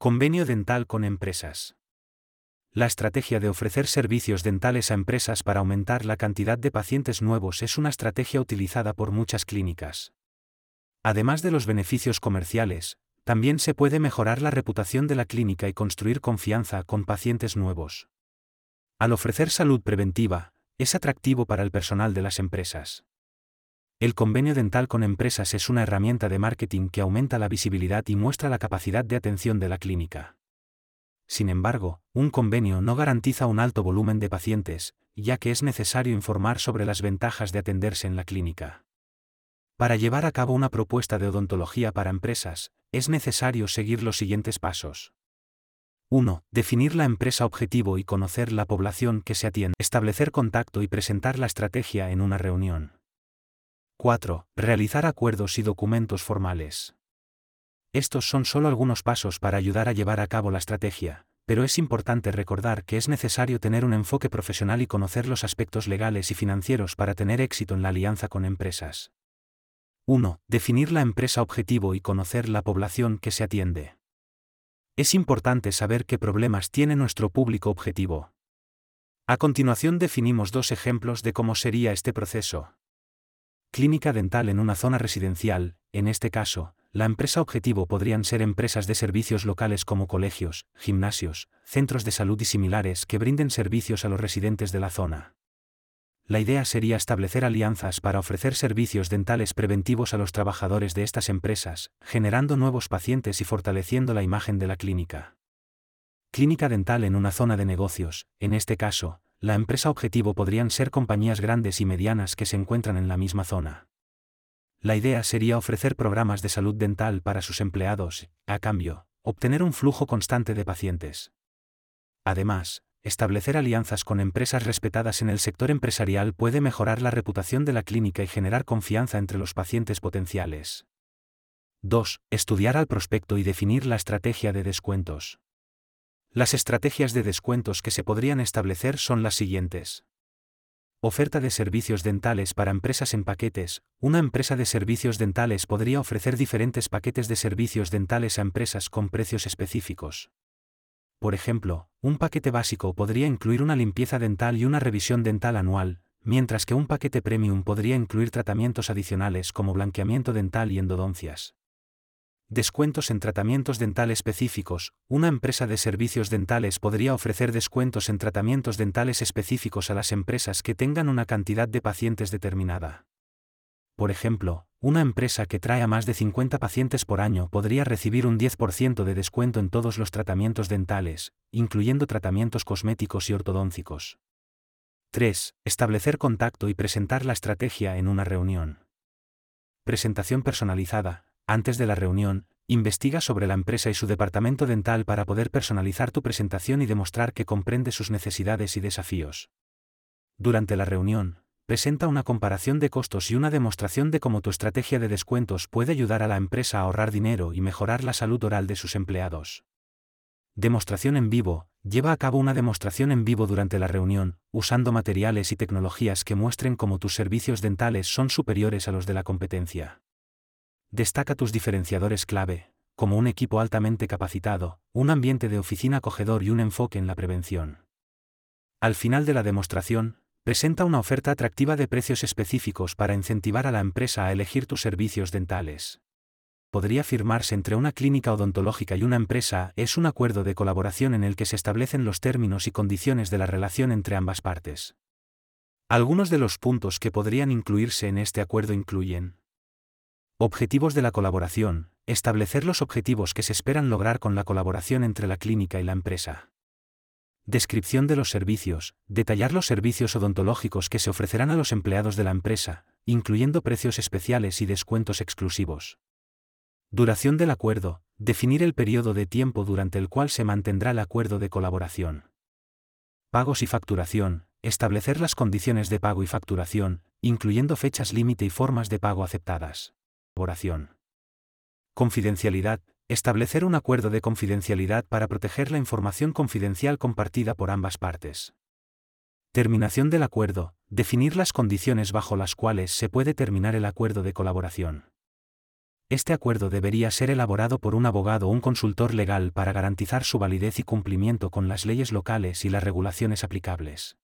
Convenio dental con empresas. La estrategia de ofrecer servicios dentales a empresas para aumentar la cantidad de pacientes nuevos es una estrategia utilizada por muchas clínicas. Además de los beneficios comerciales, también se puede mejorar la reputación de la clínica y construir confianza con pacientes nuevos. Al ofrecer salud preventiva, es atractivo para el personal de las empresas. El convenio dental con empresas es una herramienta de marketing que aumenta la visibilidad y muestra la capacidad de atención de la clínica. Sin embargo, un convenio no garantiza un alto volumen de pacientes, ya que es necesario informar sobre las ventajas de atenderse en la clínica. Para llevar a cabo una propuesta de odontología para empresas, es necesario seguir los siguientes pasos. 1. Definir la empresa objetivo y conocer la población que se atiende. Establecer contacto y presentar la estrategia en una reunión. 4. Realizar acuerdos y documentos formales. Estos son solo algunos pasos para ayudar a llevar a cabo la estrategia, pero es importante recordar que es necesario tener un enfoque profesional y conocer los aspectos legales y financieros para tener éxito en la alianza con empresas. 1. Definir la empresa objetivo y conocer la población que se atiende. Es importante saber qué problemas tiene nuestro público objetivo. A continuación definimos dos ejemplos de cómo sería este proceso. Clínica dental en una zona residencial, en este caso, la empresa objetivo podrían ser empresas de servicios locales como colegios, gimnasios, centros de salud y similares que brinden servicios a los residentes de la zona. La idea sería establecer alianzas para ofrecer servicios dentales preventivos a los trabajadores de estas empresas, generando nuevos pacientes y fortaleciendo la imagen de la clínica. Clínica dental en una zona de negocios, en este caso, la empresa objetivo podrían ser compañías grandes y medianas que se encuentran en la misma zona. La idea sería ofrecer programas de salud dental para sus empleados, a cambio, obtener un flujo constante de pacientes. Además, establecer alianzas con empresas respetadas en el sector empresarial puede mejorar la reputación de la clínica y generar confianza entre los pacientes potenciales. 2. Estudiar al prospecto y definir la estrategia de descuentos. Las estrategias de descuentos que se podrían establecer son las siguientes. Oferta de servicios dentales para empresas en paquetes. Una empresa de servicios dentales podría ofrecer diferentes paquetes de servicios dentales a empresas con precios específicos. Por ejemplo, un paquete básico podría incluir una limpieza dental y una revisión dental anual, mientras que un paquete premium podría incluir tratamientos adicionales como blanqueamiento dental y endodoncias. Descuentos en tratamientos dentales específicos. Una empresa de servicios dentales podría ofrecer descuentos en tratamientos dentales específicos a las empresas que tengan una cantidad de pacientes determinada. Por ejemplo, una empresa que trae a más de 50 pacientes por año podría recibir un 10% de descuento en todos los tratamientos dentales, incluyendo tratamientos cosméticos y ortodóncicos. 3. Establecer contacto y presentar la estrategia en una reunión. Presentación personalizada antes de la reunión, investiga sobre la empresa y su departamento dental para poder personalizar tu presentación y demostrar que comprende sus necesidades y desafíos. Durante la reunión, presenta una comparación de costos y una demostración de cómo tu estrategia de descuentos puede ayudar a la empresa a ahorrar dinero y mejorar la salud oral de sus empleados. Demostración en vivo. Lleva a cabo una demostración en vivo durante la reunión, usando materiales y tecnologías que muestren cómo tus servicios dentales son superiores a los de la competencia. Destaca tus diferenciadores clave, como un equipo altamente capacitado, un ambiente de oficina acogedor y un enfoque en la prevención. Al final de la demostración, presenta una oferta atractiva de precios específicos para incentivar a la empresa a elegir tus servicios dentales. Podría firmarse entre una clínica odontológica y una empresa es un acuerdo de colaboración en el que se establecen los términos y condiciones de la relación entre ambas partes. Algunos de los puntos que podrían incluirse en este acuerdo incluyen Objetivos de la colaboración. Establecer los objetivos que se esperan lograr con la colaboración entre la clínica y la empresa. Descripción de los servicios. Detallar los servicios odontológicos que se ofrecerán a los empleados de la empresa, incluyendo precios especiales y descuentos exclusivos. Duración del acuerdo. Definir el periodo de tiempo durante el cual se mantendrá el acuerdo de colaboración. Pagos y facturación. Establecer las condiciones de pago y facturación, incluyendo fechas límite y formas de pago aceptadas. Confidencialidad. Establecer un acuerdo de confidencialidad para proteger la información confidencial compartida por ambas partes. Terminación del acuerdo. Definir las condiciones bajo las cuales se puede terminar el acuerdo de colaboración. Este acuerdo debería ser elaborado por un abogado o un consultor legal para garantizar su validez y cumplimiento con las leyes locales y las regulaciones aplicables.